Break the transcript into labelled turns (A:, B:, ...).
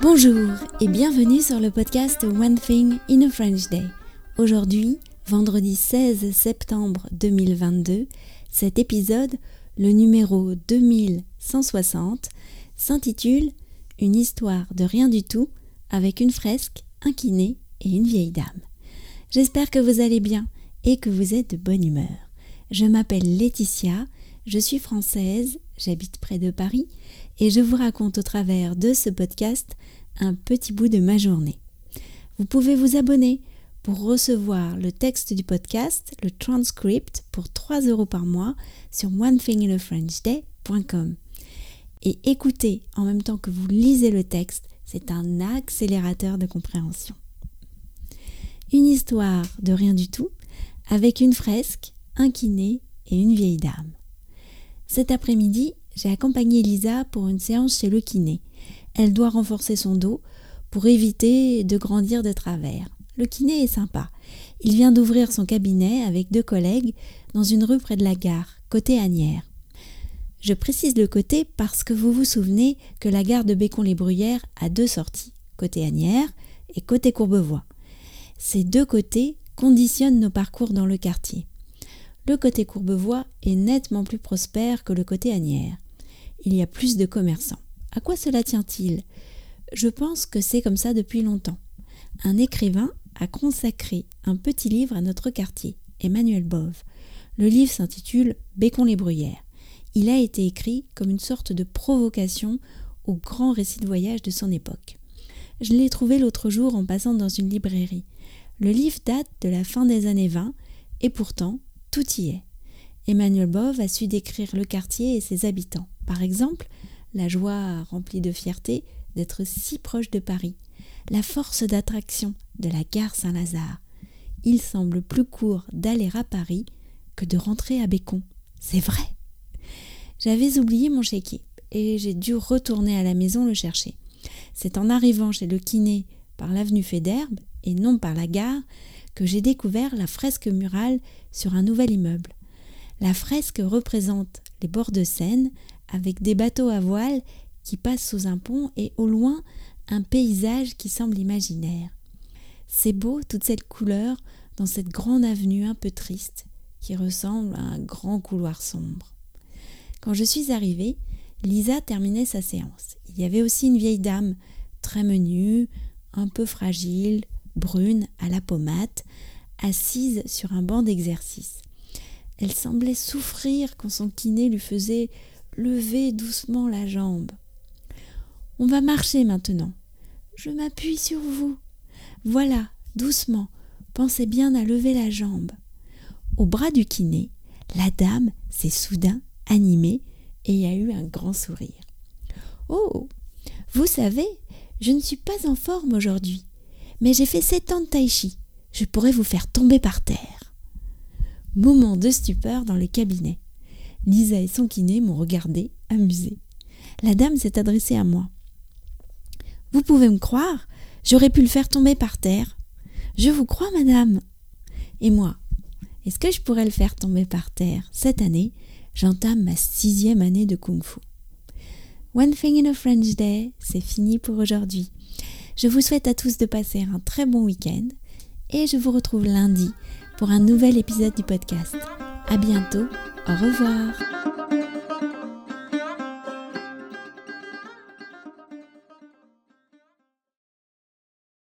A: Bonjour et bienvenue sur le podcast One Thing in a French Day. Aujourd'hui, vendredi 16 septembre 2022, cet épisode, le numéro 2160, s'intitule Une histoire de rien du tout avec une fresque, un kiné et une vieille dame. J'espère que vous allez bien et que vous êtes de bonne humeur. Je m'appelle Laetitia, je suis française, j'habite près de Paris et je vous raconte au travers de ce podcast un petit bout de ma journée. Vous pouvez vous abonner pour recevoir le texte du podcast, le transcript pour 3 euros par mois sur onethinginafrenchday.com. Et écouter en même temps que vous lisez le texte, c'est un accélérateur de compréhension. Une histoire de rien du tout, avec une fresque, un kiné et une vieille dame. Cet après-midi, j'ai accompagné Lisa pour une séance chez le kiné. Elle doit renforcer son dos pour éviter de grandir de travers. Le kiné est sympa. Il vient d'ouvrir son cabinet avec deux collègues dans une rue près de la gare, côté Agnières. Je précise le côté parce que vous vous souvenez que la gare de Bécon-les-Bruyères a deux sorties, côté Agnières et côté Courbevoie. Ces deux côtés conditionnent nos parcours dans le quartier. Le côté Courbevoie est nettement plus prospère que le côté Agnières. Il y a plus de commerçants. À quoi cela tient-il? Je pense que c'est comme ça depuis longtemps. Un écrivain a consacré un petit livre à notre quartier, Emmanuel Bove. Le livre s'intitule Bécon-les-Bruyères il a été écrit comme une sorte de provocation au grand récit de voyage de son époque. Je l'ai trouvé l'autre jour en passant dans une librairie. Le livre date de la fin des années 20 et pourtant tout y est. Emmanuel Bove a su décrire le quartier et ses habitants. Par exemple, la joie remplie de fierté d'être si proche de Paris, la force d'attraction de la gare Saint-Lazare. Il semble plus court d'aller à Paris que de rentrer à Bécon. C'est vrai. J'avais oublié mon chéquier et j'ai dû retourner à la maison le chercher. C'est en arrivant chez le kiné par l'avenue Fédherbe et non par la gare que j'ai découvert la fresque murale sur un nouvel immeuble. La fresque représente les bords de Seine avec des bateaux à voile qui passent sous un pont et au loin un paysage qui semble imaginaire. C'est beau toute cette couleur dans cette grande avenue un peu triste qui ressemble à un grand couloir sombre. Quand je suis arrivée, Lisa terminait sa séance. Il y avait aussi une vieille dame, très menue, un peu fragile, brune, à la pommade, assise sur un banc d'exercice. Elle semblait souffrir quand son kiné lui faisait lever doucement la jambe. On va marcher maintenant. Je m'appuie sur vous. Voilà, doucement. Pensez bien à lever la jambe. Au bras du kiné, la dame s'est soudain animé et a eu un grand sourire. Oh Vous savez, je ne suis pas en forme aujourd'hui, mais j'ai fait sept ans de tai chi. Je pourrais vous faire tomber par terre. Moment de stupeur dans le cabinet. Lisa et son kiné m'ont regardé, amusé. La dame s'est adressée à moi. Vous pouvez me croire, j'aurais pu le faire tomber par terre. Je vous crois, madame. Et moi, est-ce que je pourrais le faire tomber par terre cette année? J'entame ma sixième année de kung fu. One Thing in a French Day, c'est fini pour aujourd'hui. Je vous souhaite à tous de passer un très bon week-end et je vous retrouve lundi pour un nouvel épisode du podcast. À bientôt, au revoir.